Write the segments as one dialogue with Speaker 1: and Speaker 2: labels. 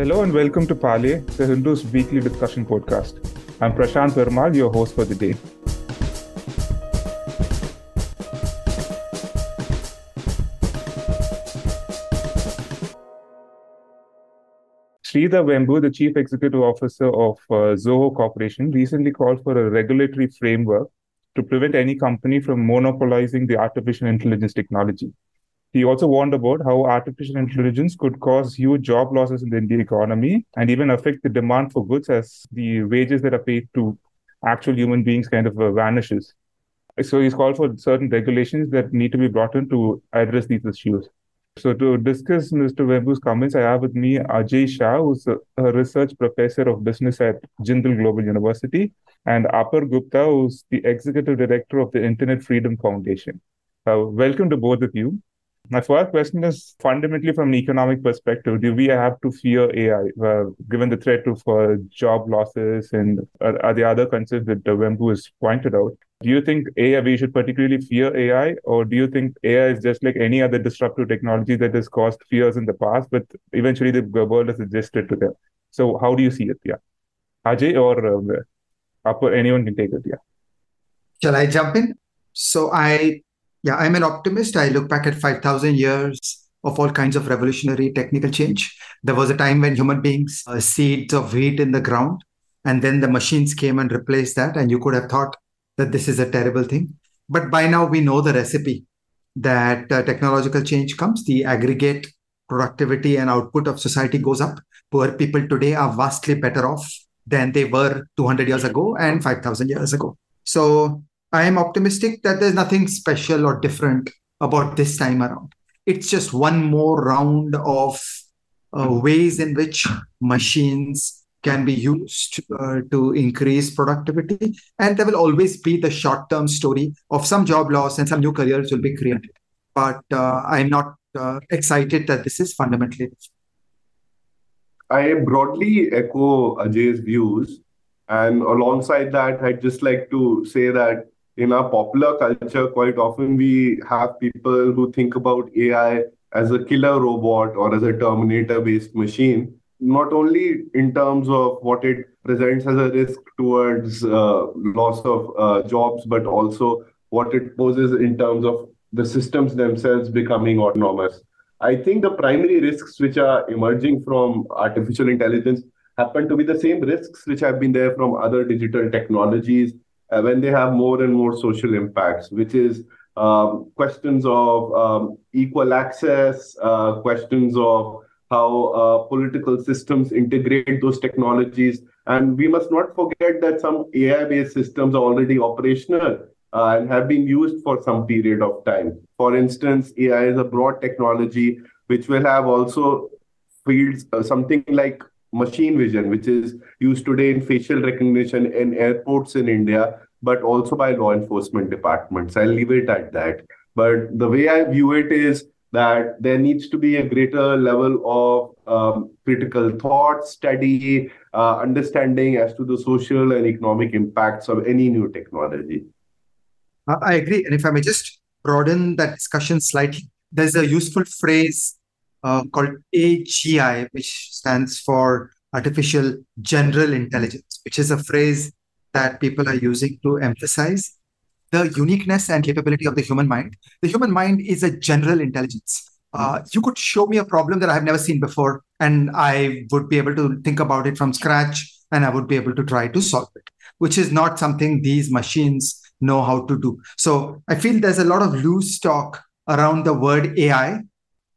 Speaker 1: Hello and welcome to Parley, the Hindu's weekly discussion podcast. I'm Prashanth Perumal, your host for the day. Sridhar Vembu, the Chief Executive Officer of uh, Zoho Corporation, recently called for a regulatory framework to prevent any company from monopolizing the artificial intelligence technology. He also warned about how artificial intelligence could cause huge job losses in the Indian economy and even affect the demand for goods as the wages that are paid to actual human beings kind of uh, vanishes. So he's called for certain regulations that need to be brought in to address these issues. So to discuss Mr. Vembu's comments, I have with me Ajay Shah, who's a, a research professor of business at Jindal Global University, and Apar Gupta, who's the executive director of the Internet Freedom Foundation. Uh, welcome to both of you. My first question is fundamentally from an economic perspective, do we have to fear AI, uh, given the threat of uh, job losses and uh, are the other concerns that uh, Vembu has pointed out? Do you think AI, we should particularly fear AI, or do you think AI is just like any other disruptive technology that has caused fears in the past, but eventually the world has adjusted to them? So how do you see it? Yeah. Ajay or uh, anyone can take it. Yeah.
Speaker 2: Shall I jump in? So I yeah, I'm an optimist. I look back at 5,000 years of all kinds of revolutionary technical change. There was a time when human beings, uh, seeds of wheat in the ground, and then the machines came and replaced that. And you could have thought that this is a terrible thing. But by now, we know the recipe that uh, technological change comes, the aggregate productivity and output of society goes up. Poor people today are vastly better off than they were 200 years ago and 5,000 years ago. So I am optimistic that there's nothing special or different about this time around. It's just one more round of uh, ways in which machines can be used uh, to increase productivity. And there will always be the short term story of some job loss and some new careers will be created. But uh, I'm not uh, excited that this is fundamentally different.
Speaker 3: I broadly echo Ajay's views. And alongside that, I'd just like to say that in our popular culture, quite often we have people who think about AI as a killer robot or as a Terminator based machine, not only in terms of what it presents as a risk towards uh, loss of uh, jobs, but also what it poses in terms of the systems themselves becoming autonomous. I think the primary risks which are emerging from artificial intelligence happen to be the same risks which have been there from other digital technologies when they have more and more social impacts, which is um, questions of um, equal access, uh, questions of how uh, political systems integrate those technologies. And we must not forget that some AI based systems are already operational uh, and have been used for some period of time. For instance, AI is a broad technology which will have also fields, uh, something like machine vision, which is used today in facial recognition in airports in India, but also by law enforcement departments. I'll leave it at that. But the way I view it is that there needs to be a greater level of um, critical thought, study, uh, understanding as to the social and economic impacts of any new technology.
Speaker 2: Uh, I agree. And if I may just broaden that discussion slightly, there's a useful phrase uh, called AGI, which stands for Artificial General Intelligence, which is a phrase that people are using to emphasize the uniqueness and capability of the human mind. The human mind is a general intelligence. Uh, you could show me a problem that I've never seen before, and I would be able to think about it from scratch and I would be able to try to solve it, which is not something these machines know how to do. So I feel there's a lot of loose talk around the word AI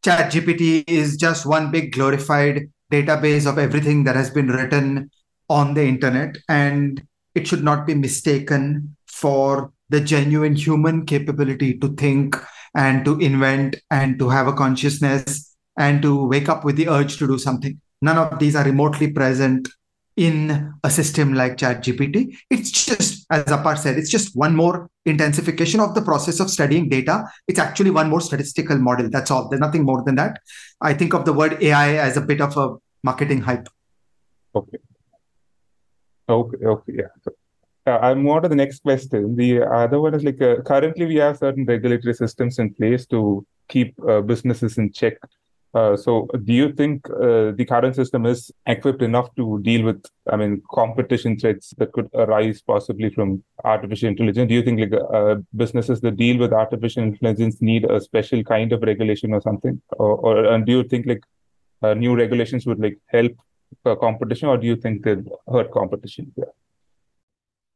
Speaker 2: ChatGPT is just one big glorified database of everything that has been written on the internet, and it should not be mistaken for the genuine human capability to think and to invent and to have a consciousness and to wake up with the urge to do something. None of these are remotely present in a system like ChatGPT. It's just, as Apar said, it's just one more intensification of the process of studying data. It's actually one more statistical model. That's all. There's nothing more than that. I think of the word AI as a bit of a marketing hype.
Speaker 1: Okay. Okay. Okay. Yeah. Uh, I'll move on to the next question. The other one is like uh, currently we have certain regulatory systems in place to keep uh, businesses in check Uh, so, do you think uh, the current system is equipped enough to deal with, I mean, competition threats that could arise possibly from artificial intelligence? Do you think like uh, businesses that deal with artificial intelligence need a special kind of regulation or something, or, or and do you think like uh, new regulations would like help competition, or do you think they hurt competition?
Speaker 3: Yeah.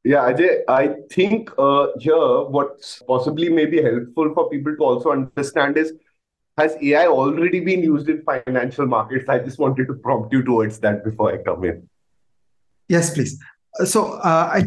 Speaker 3: Yeah, Ajay, I think uh, here what's possibly maybe helpful for people to also understand is has AI already been used in financial markets? I just wanted to prompt you towards that before I come in.
Speaker 2: Yes, please. Uh, so uh, I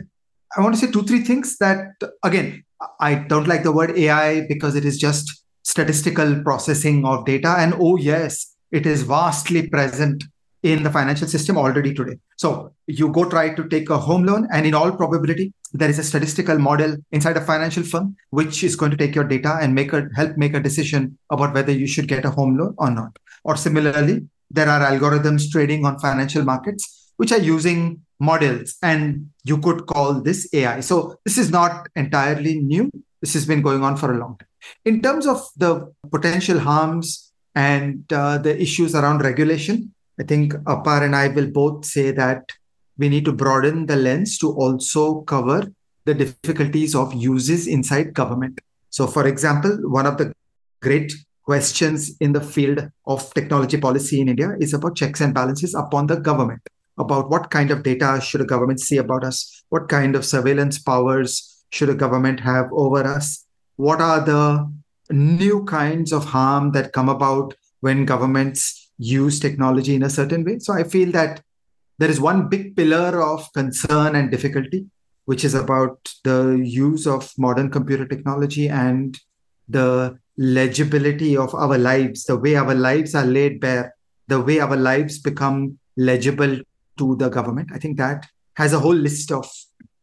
Speaker 2: I want to say two three things that again I don't like the word AI because it is just statistical processing of data and oh yes it is vastly present in the financial system already today. So you go try to take a home loan, and in all probability, there is a statistical model inside a financial firm which is going to take your data and make a help make a decision about whether you should get a home loan or not. Or similarly, there are algorithms trading on financial markets which are using models, and you could call this AI. So this is not entirely new. This has been going on for a long time. In terms of the potential harms and uh, the issues around regulation, I think Apar and I will both say that we need to broaden the lens to also cover the difficulties of uses inside government. So, for example, one of the great questions in the field of technology policy in India is about checks and balances upon the government, about what kind of data should a government see about us, what kind of surveillance powers should a government have over us, what are the new kinds of harm that come about when governments use technology in a certain way. So I feel that there is one big pillar of concern and difficulty, which is about the use of modern computer technology and the legibility of our lives, the way our lives are laid bare, the way our lives become legible to the government. I think that has a whole list of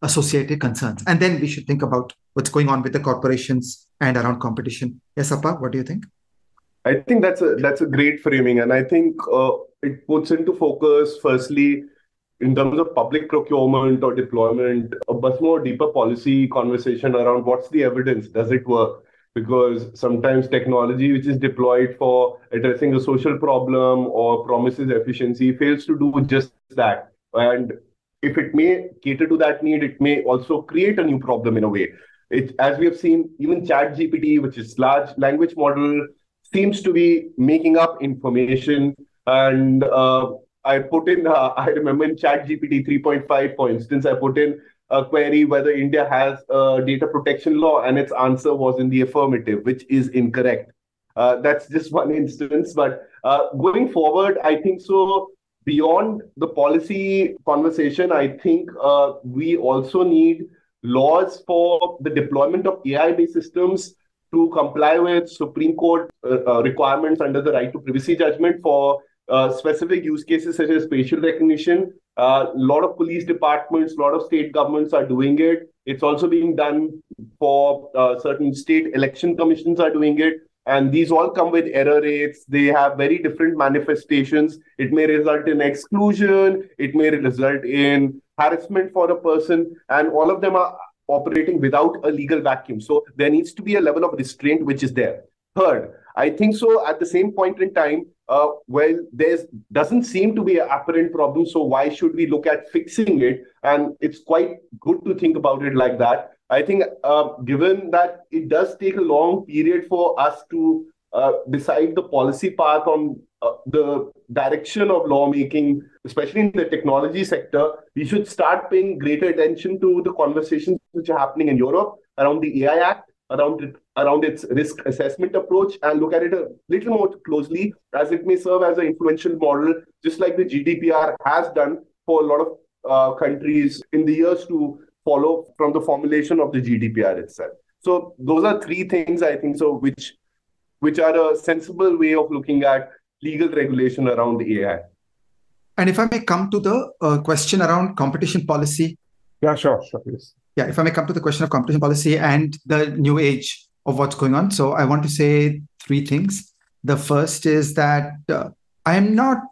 Speaker 2: associated concerns. And then we should think about what's going on with the corporations and around competition. Yes, Apar, what do you think?
Speaker 3: I think that's a that's a great framing, and I think uh, it puts into focus firstly in terms of public procurement or deployment a much more deeper policy conversation around what's the evidence? Does it work? Because sometimes technology which is deployed for addressing a social problem or promises efficiency fails to do just that. And if it may cater to that need it may also create a new problem in a way. It as we have seen even ChatGPT which is large language model seems to be making up information. And uh, I put in, uh, I remember in ChatGPT 3.5, for instance, I put in a query whether India has a data protection law, and its answer was in the affirmative, which is incorrect. Uh, that's just one instance. But uh, going forward, I think so. Beyond the policy conversation, I think uh, we also need laws for the deployment of AI based systems to comply with Supreme Court uh, uh, requirements under the right to privacy judgment for uh, specific use cases such as facial recognition. A uh, lot of police departments, a lot of state governments are doing it. It's also being done for uh, certain state election commissions are doing it. And these all come with error rates. They have very different manifestations. It may result in exclusion. It may result in harassment for a person. And all of them are operating without a legal vacuum. So there needs to be a level of restraint which is there. Third, I think so at the same point in time, uh, well, there doesn't seem to be an apparent problem. So why should we look at fixing it? And it's quite good to think about it like that. I think, uh, given that it does take a long period for us to uh, decide the policy path on uh, the direction of lawmaking, especially in the technology sector, we should start paying greater attention to the conversations which are happening in Europe around the AI Act, around it, around its risk assessment approach, and look at it a little more closely, as it may serve as an influential model, just like the GDPR has done for a lot of uh, countries in the years to follow from the formulation of the GDPR itself. So those are three things I think so, which which are a sensible way of looking at legal regulation around the AI.
Speaker 2: And if I may come to the uh, question around competition policy.
Speaker 1: Yeah, sure, sure, yes.
Speaker 2: Yeah, if I may come to the question of competition policy and the new age of what's going on. So I want to say three things. The first is that uh, I am not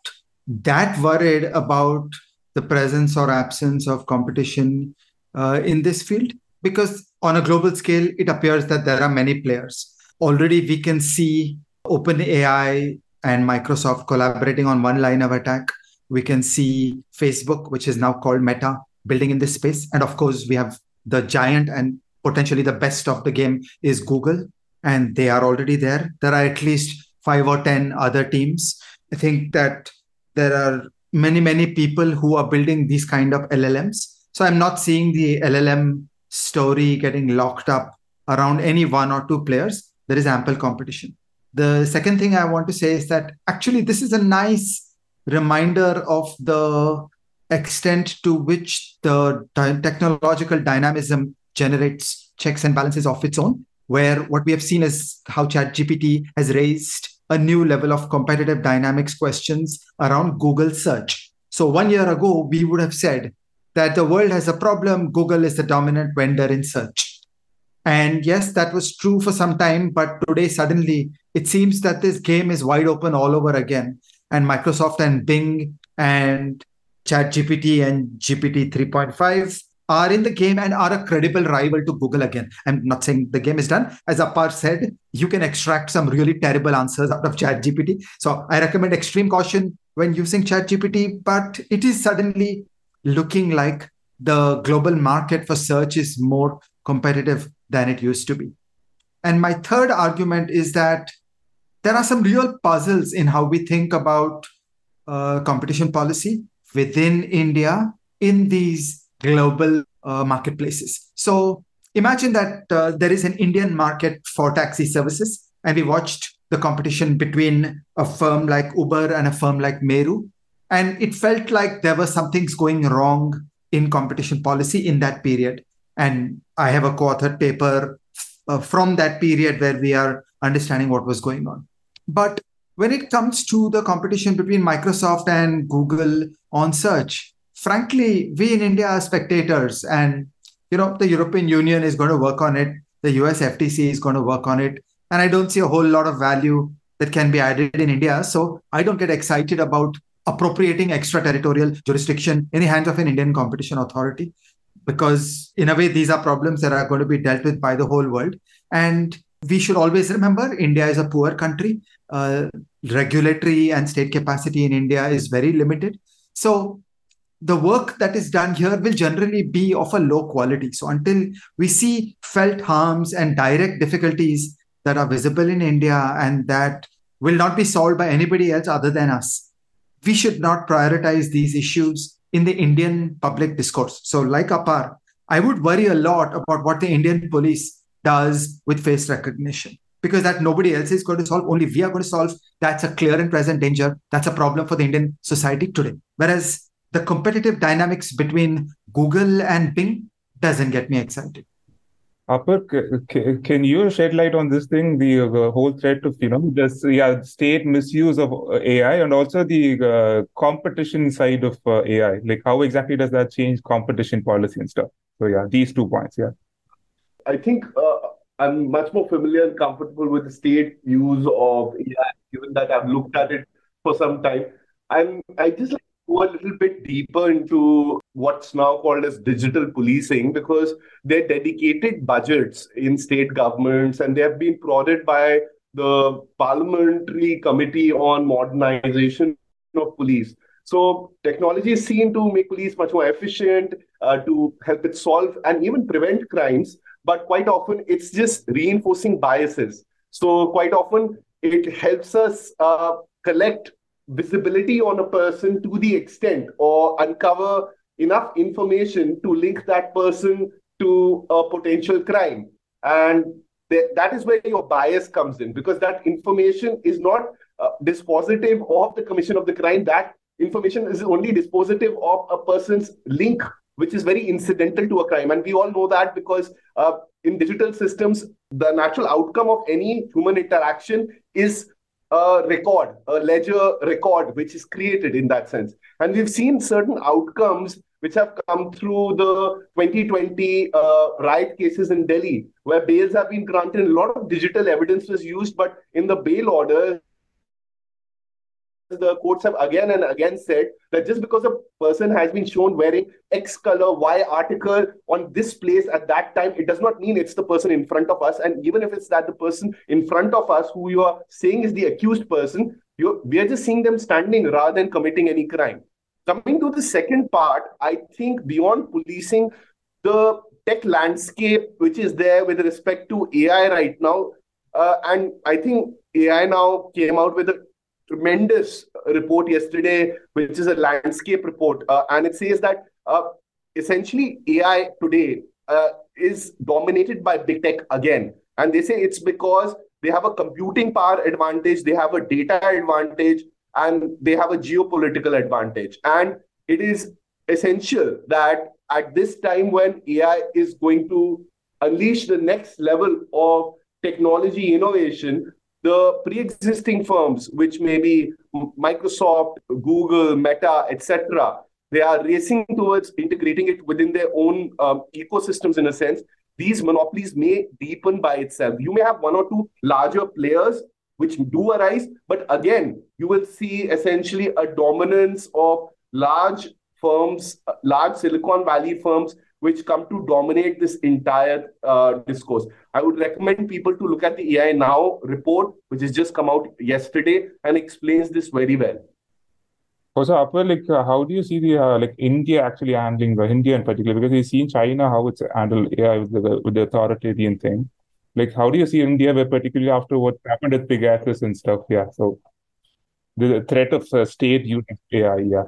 Speaker 2: that worried about the presence or absence of competition uh, in this field because on a global scale, it appears that there are many players. Already, we can see OpenAI and Microsoft collaborating on one line of attack. We can see Facebook, which is now called Meta, building in this space. And of course, we have the giant and potentially the best of the game is Google, and they are already there. There are at least five or 10 other teams. I think that there are many, many people who are building these kind of LLMs. So I'm not seeing the LLM story getting locked up around any one or two players. There is ample competition. The second thing I want to say is that actually, this is a nice reminder of the extent to which the technological dynamism generates checks and balances of its own, where what we have seen is how ChatGPT has raised a new level of competitive dynamics questions around Google search. So, one year ago, we would have said that the world has a problem, Google is the dominant vendor in search. And yes, that was true for some time, but today, suddenly, it seems that this game is wide open all over again. And Microsoft and Bing and ChatGPT and GPT 3.5 are in the game and are a credible rival to Google again. I'm not saying the game is done. As Apar said, you can extract some really terrible answers out of ChatGPT. So I recommend extreme caution when using ChatGPT, but it is suddenly looking like the global market for search is more competitive than it used to be. And my third argument is that there are some real puzzles in how we think about uh, competition policy within India in these global uh, marketplaces. So imagine that uh, there is an Indian market for taxi services, and we watched the competition between a firm like Uber and a firm like Meru. And it felt like there were some things going wrong in competition policy in that period. And I have a co authored paper uh, from that period where we are understanding what was going on. But when it comes to the competition between Microsoft and Google on search, frankly, we in India are spectators, and you know the European Union is going to work on it. The US FTC is going to work on it, and I don't see a whole lot of value that can be added in India. So I don't get excited about appropriating extraterritorial jurisdiction in the hands of an Indian competition authority, because in a way these are problems that are going to be dealt with by the whole world. And we should always remember India is a poor country. Uh, regulatory and state capacity in India is very limited. So the work that is done here will generally be of a low quality. So until we see felt harms and direct difficulties that are visible in India and that will not be solved by anybody else other than us, we should not prioritize these issues in the Indian public discourse. So, like Apar, I would worry a lot about what the Indian police does with face recognition because that nobody else is going to solve, only we are going to solve. That's a clear and present danger. That's a problem for the Indian society today. Whereas the competitive dynamics between Google and Bing doesn't get me excited.
Speaker 1: Apar, can you shed light on this thing, the uh, whole threat of, you know, this yeah, state misuse of uh, AI and also the uh, competition side of uh, AI? Like, how exactly does that change competition policy and stuff? So, yeah, these two points, yeah.
Speaker 3: I think uh, I'm much more familiar and comfortable with the state use of AI, given that I've looked at it for some time. I'm, I just like go a little bit deeper into what's now called as digital policing because they're dedicated budgets in state governments and they have been prodded by the Parliamentary Committee on Modernization of Police. So technology is seen to make police much more efficient, uh, to help it solve and even prevent crimes. But quite often, it's just reinforcing biases. So quite often, it helps us uh, collect visibility on a person to the extent or uncover enough information to link that person to a potential crime. And th- that is where your bias comes in because that information is not uh, dispositive of the commission of the crime. That information is only dispositive of a person's link, which is very incidental to a crime. And we all know that because uh, in digital systems, the natural outcome of any human interaction is a record, a ledger record, which is created in that sense. And we've seen certain outcomes which have come through the 2020 uh, riot cases in Delhi, where bails have been granted. And a lot of digital evidence was used, but in the bail order, the courts have again and again said that just because a person has been shown wearing X color, Y article on this place at that time, it does not mean it's the person in front of us. And even if it's that the person in front of us who you are saying is the accused person, we are just seeing them standing rather than committing any crime. Coming to the second part, I think beyond policing, the tech landscape which is there with respect to AI right now, uh, and I think AI Now came out with a tremendous report yesterday, which is a landscape report, uh, and it says that uh, essentially AI today uh, is dominated by big tech again, and they say it's because they have a computing power advantage, they have a data advantage, and they have a geopolitical advantage. And it is essential that at this time when AI is going to unleash the next level of technology innovation, the pre-existing firms, which may be Microsoft, Google, Meta, etc., they are racing towards integrating it within their own um, ecosystems in a sense these monopolies may deepen by itself. You may have one or two larger players which do arise, but again, you will see essentially a dominance of large firms, large Silicon Valley firms, which come to dominate this entire uh, discourse. I would recommend people to look at the AI Now report, which has just come out yesterday and explains this very well.
Speaker 1: Also, Apar, like, uh, how do you see the uh, like India actually handling the India in particular? Because you see in China how it's handled AI with the with the authoritarian thing. Like, how do you see India, where particularly after what happened with Pegasus and stuff? Yeah, so the threat of uh, state using AI. Yeah.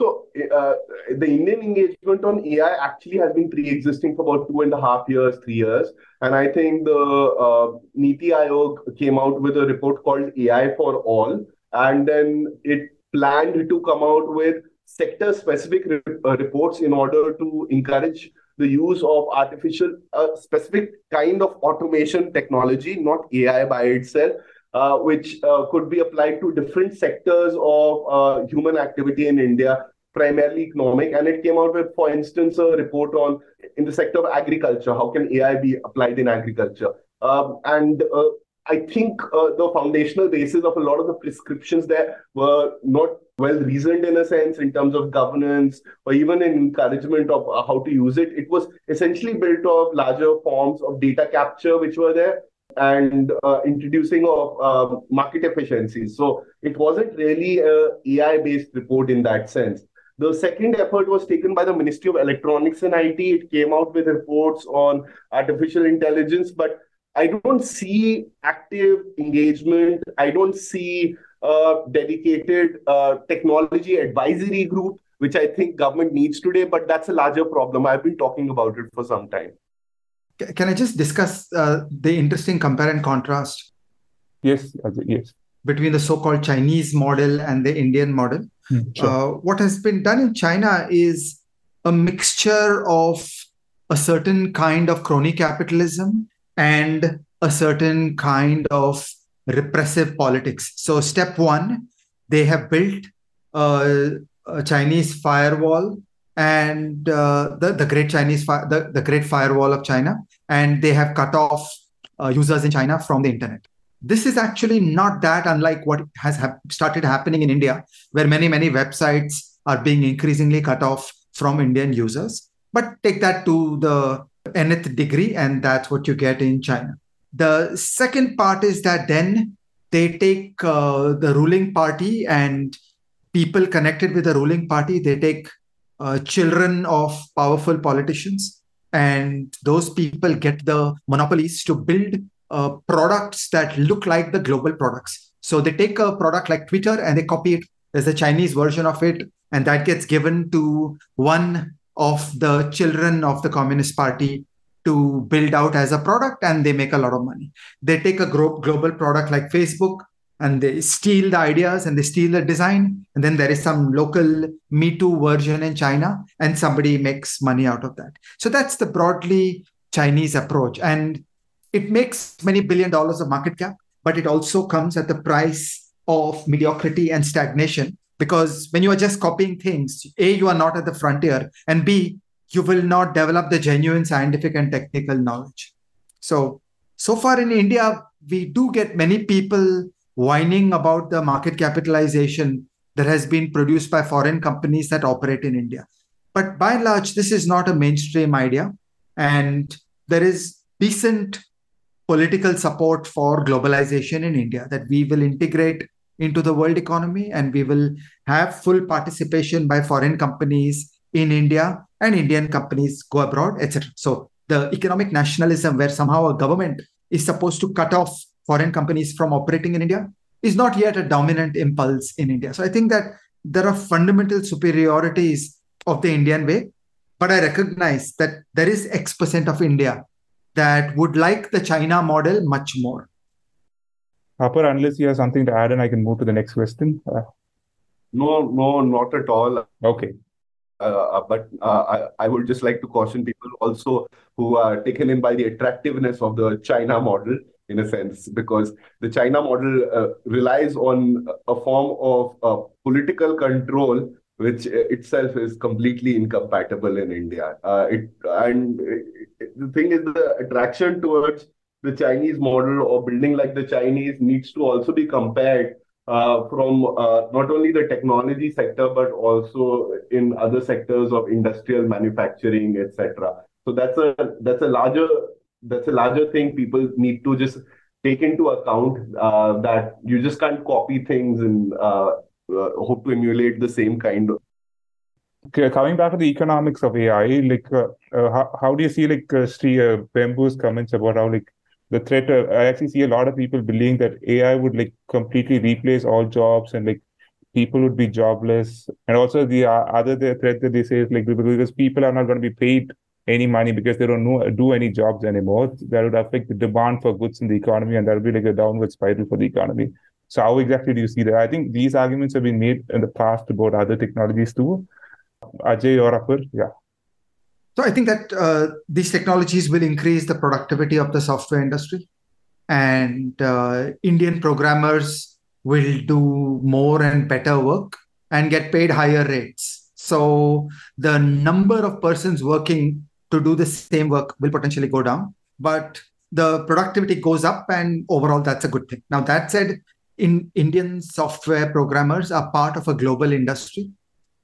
Speaker 3: So uh, the Indian engagement on AI actually has been pre-existing for about two and a half years, three years, and I think the uh, Niti Aayog came out with a report called AI for All, and then it planned to come out with sector specific re- uh, reports in order to encourage the use of artificial uh, specific kind of automation technology not ai by itself uh, which uh, could be applied to different sectors of uh, human activity in india primarily economic and it came out with for instance a report on in the sector of agriculture how can ai be applied in agriculture um, and uh, I think uh, the foundational basis of a lot of the prescriptions there were not well reasoned in a sense in terms of governance or even in encouragement of uh, how to use it. It was essentially built of larger forms of data capture which were there and uh, introducing of uh, market efficiencies. So it wasn't really a AI based report in that sense. The second effort was taken by the Ministry of Electronics and IT. It came out with reports on artificial intelligence, but I don't see active engagement. I don't see a dedicated uh, technology advisory group, which I think government needs today. But that's a larger problem. I've been talking about it for some time.
Speaker 2: Can I just discuss uh, the interesting compare and contrast?
Speaker 1: Yes, yes.
Speaker 2: Between the so-called Chinese model and the Indian model. Hmm, uh, what has been done in China is a mixture of a certain kind of crony capitalism and a certain kind of repressive politics. So, step one, they have built a, a Chinese firewall and uh, the, the great Chinese, fi- the, the great firewall of China, and they have cut off uh, users in China from the internet. This is actually not that unlike what has ha- started happening in India, where many, many websites are being increasingly cut off from Indian users. But take that to the nth degree, and that's what you get in China. The second part is that then they take uh, the ruling party and people connected with the ruling party, they take uh, children of powerful politicians, and those people get the monopolies to build uh, products that look like the global products. So they take a product like Twitter and they copy it. There's a Chinese version of it, and that gets given to one of the children of the Communist Party to build out as a product and they make a lot of money. They take a global product like Facebook and they steal the ideas and they steal the design. And then there is some local Me Too version in China and somebody makes money out of that. So that's the broadly Chinese approach. And it makes many billion dollars of market cap, but it also comes at the price of mediocrity and stagnation because when you are just copying things a you are not at the frontier and b you will not develop the genuine scientific and technical knowledge. So so far in india we do get many people whining about the market capitalization that has been produced by foreign companies that operate in india. But by and large this is not a mainstream idea and there is decent political support for globalization in India, that we will integrate into the world economy and we will have full participation by foreign companies in India and Indian companies go abroad, etc. So the economic nationalism, where somehow a government is supposed to cut off foreign companies from operating in India, is not yet a dominant impulse in India. So I think that there are fundamental superiorities of the Indian way, but I recognize that there is X percent of India that would like the China model much more.
Speaker 1: Apar, unless you have something to add, and I can move to the next question. Uh,
Speaker 3: no, no, not at all.
Speaker 1: Okay.
Speaker 3: Uh, uh, but uh, I, I would just like to caution people also who are taken in by the attractiveness of the China model in a sense, because the China model uh, relies on a form of uh, political control, which itself is completely incompatible in India. Uh, it and it, the thing is, the attraction towards the Chinese model or building like the Chinese needs to also be compared uh, from uh, not only the technology sector but also in other sectors of industrial manufacturing, etc. So that's a that's a larger that's a larger thing people need to just take into account uh, that you just can't copy things and uh, hope to emulate the same kind of
Speaker 1: coming back to the economics of AI, like uh, uh, how, how do you see like uh, Sri uh, Vembu's comments about how like the threat? Uh, I actually see a lot of people believing that AI would like completely replace all jobs and like people would be jobless. And also the other the threat that they say is like because people are not going to be paid any money because they don't know, do any jobs anymore. That would affect the demand for goods in the economy, and that would be like a downward spiral for the economy. So how exactly do you see that? I think these arguments have been made in the past about other technologies too. Ajay or Apar, yeah.
Speaker 2: So I think that uh, these technologies will increase the productivity of the software industry, and uh, Indian programmers will do more and better work and get paid higher rates. So the number of persons working to do the same work will potentially go down, but the productivity goes up, and overall, that's a good thing. Now, that said, in Indian software programmers are part of a global industry,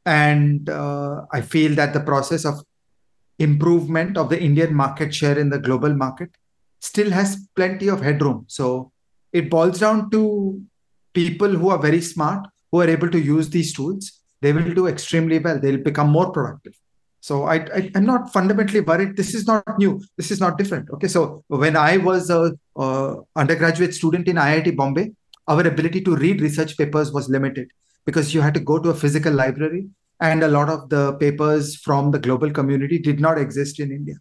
Speaker 2: and uh, I feel that the process of improvement of the Indian market share in the global market still has plenty of headroom. So it boils down to people who are very smart, who are able to use these tools. They will do extremely well. They'll become more productive. So I, I am not fundamentally worried. This is not new. This is not different. Okay. So when I was a, a undergraduate student in IIT Bombay, our ability to read research papers was limited because you had to go to a physical library and a lot of the papers from the global community did not exist in India.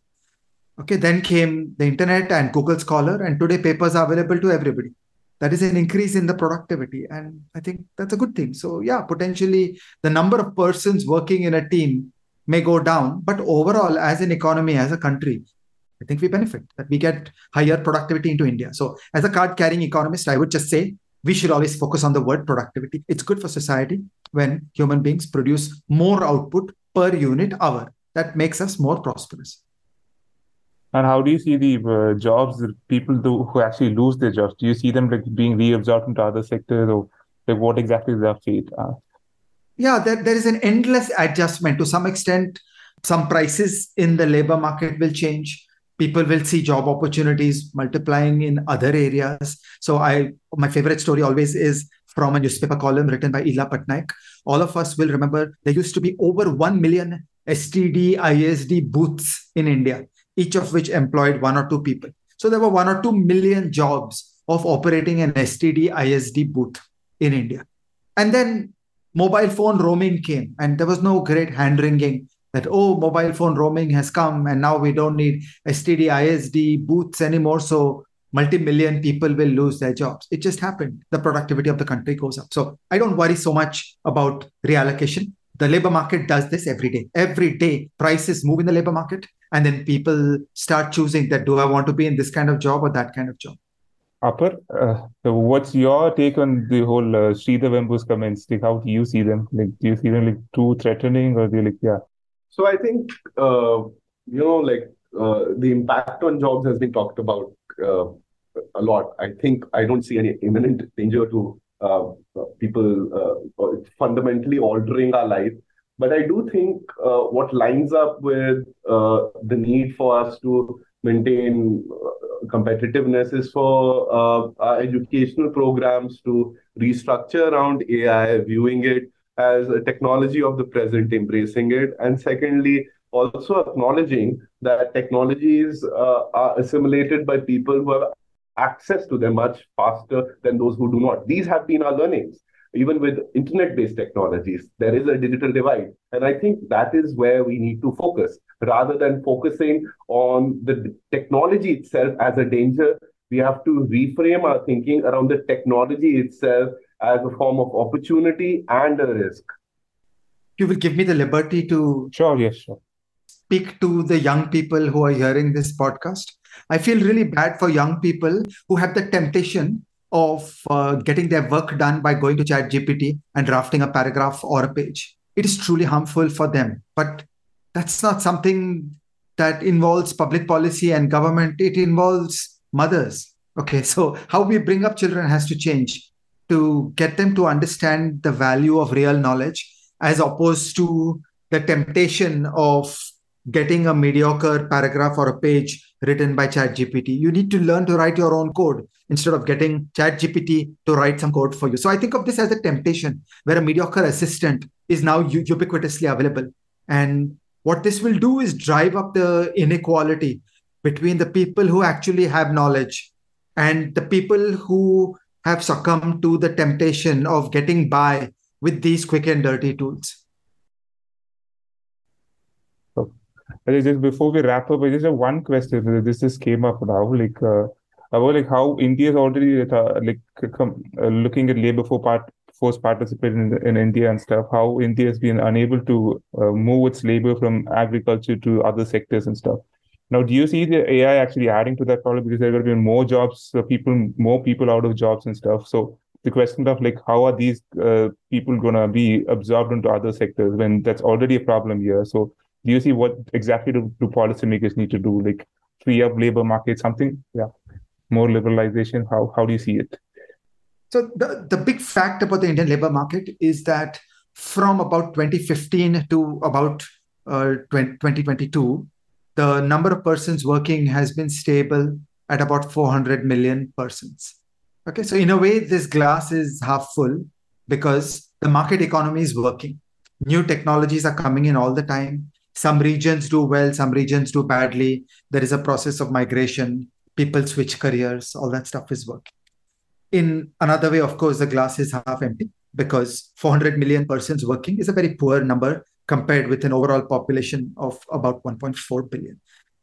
Speaker 2: Okay, then came the internet and Google Scholar, and today papers are available to everybody. That is an increase in the productivity, and I think that's a good thing. So, yeah, potentially the number of persons working in a team may go down, but overall, as an economy, as a country, I think we benefit that we get higher productivity into India. So, as a card carrying economist, I would just say we should always focus on the word productivity. It's good for society when human beings produce more output per unit hour. That makes us more prosperous.
Speaker 1: And how do you see the uh, jobs people do who actually lose their jobs? Do you see them like being reabsorbed into other sectors, or like what exactly is their fate? Uh,
Speaker 2: yeah, there, there is an endless adjustment. To some extent, some prices in the labor market will change. People will see job opportunities multiplying in other areas. So I my favorite story always is from a newspaper column written by Ila Patnaik. All of us will remember there used to be over 1 million STD, ISD booths in India, each of which employed one or two people. So there were one or two million jobs of operating an STD, ISD booth in India. And then mobile phone roaming came and there was no great hand wringing that oh mobile phone roaming has come and now we don't need std isd booths anymore so multi-million people will lose their jobs it just happened the productivity of the country goes up so i don't worry so much about reallocation the labor market does this every day every day prices move in the labor market and then people start choosing that do i want to be in this kind of job or that kind of job
Speaker 1: Apar, uh, so what's your take on the whole uh, Sridhar Vembu's comments? Like, how do you see them? Like, do you see them like too threatening, or do you like, yeah?
Speaker 3: So I think uh, you know, like uh, the impact on jobs has been talked about uh, a lot. I think I don't see any imminent danger to uh, people uh, fundamentally altering our life. But I do think uh, what lines up with the need for us to maintain competitiveness is for our educational programs to restructure around AI, viewing it as a technology of the present, embracing it. And secondly, also acknowledging that technologies uh, are assimilated by people who have access to them much faster than those who do not. These have been our learnings. Even with internet based technologies, there is a digital divide. And I think that is where we need to focus rather than focusing on the technology itself as a danger. We have to reframe our thinking around the technology itself as a form of opportunity and a risk.
Speaker 2: You will give me the liberty to
Speaker 1: Sure, yes, sure.
Speaker 2: speak to the young people who are hearing this podcast. I feel really bad for young people who have the temptation of uh, getting their work done by going to ChatGPT and drafting a paragraph or a page. It is truly harmful for them. But that's not something that involves public policy and government. It involves mothers. Okay, so how we bring up children has to change to get them to understand the value of real knowledge as opposed to the temptation of getting a mediocre paragraph or a page written by ChatGPT. You need to learn to write your own code instead of getting ChatGPT to write some code for you. So I think of this as a temptation where a mediocre assistant is now ubiquitously available. And what this will do is drive up the inequality between the people who actually have knowledge and the people who have succumbed to the temptation of getting by with these quick and dirty tools.
Speaker 1: just before we wrap up, I just have one question. This just came up now, like uh, about like how India is already uh, like uh, looking at labor for part force participation in, in India and stuff. How India has been unable to uh, move its labor from agriculture to other sectors and stuff. Now, do you see the AI actually adding to that problem because there to be more jobs, uh, people, more people out of jobs and stuff? So the question of like how are these uh, people going to be absorbed into other sectors when that's already a problem here? So do you see what exactly do, do policymakers need to do, like free up labor market, something? Yeah, more liberalization. How how do you see it?
Speaker 2: So the, the big fact about the Indian labor market is that from about 2015 to about uh, 20, 2022, the number of persons working has been stable at about 400 million persons. Okay, so in a way, this glass is half full because the market economy is working. New technologies are coming in all the time. Some regions do well, some regions do badly. There is a process of migration. People switch careers, all that stuff is working. In another way, of course, the glass is half empty because 400 million persons working is a very poor number compared with an overall population of about 1.4 billion.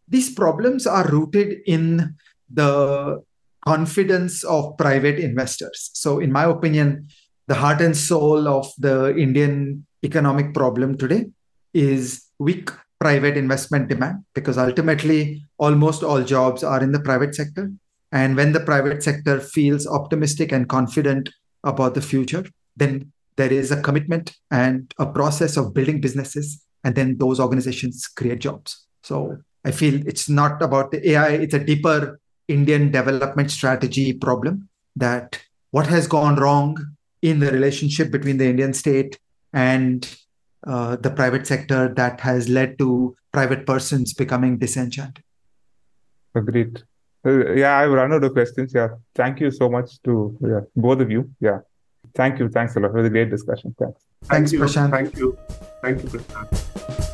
Speaker 2: These problems are rooted in the confidence of private investors. So, in my opinion, the heart and soul of the Indian economic problem today is weak private investment demand because ultimately almost all jobs are in the private sector. And when the private sector feels optimistic and confident about the future, then there is a commitment and a process of building businesses and then those organizations create jobs. So i feel it's not about the ai it's a deeper indian development strategy problem that what has gone wrong in the relationship between the indian state and uh, the private sector that has led to private persons becoming disenchanted.
Speaker 1: Agreed. Uh, yeah i've run out of questions yeah. Thank you so much to yeah, both of you yeah Thank you. Thanks a lot. It was a great discussion. Thanks.
Speaker 2: Thanks,
Speaker 3: Thank.
Speaker 2: Prashanth.
Speaker 3: Thank you. Thank you, Prashanth.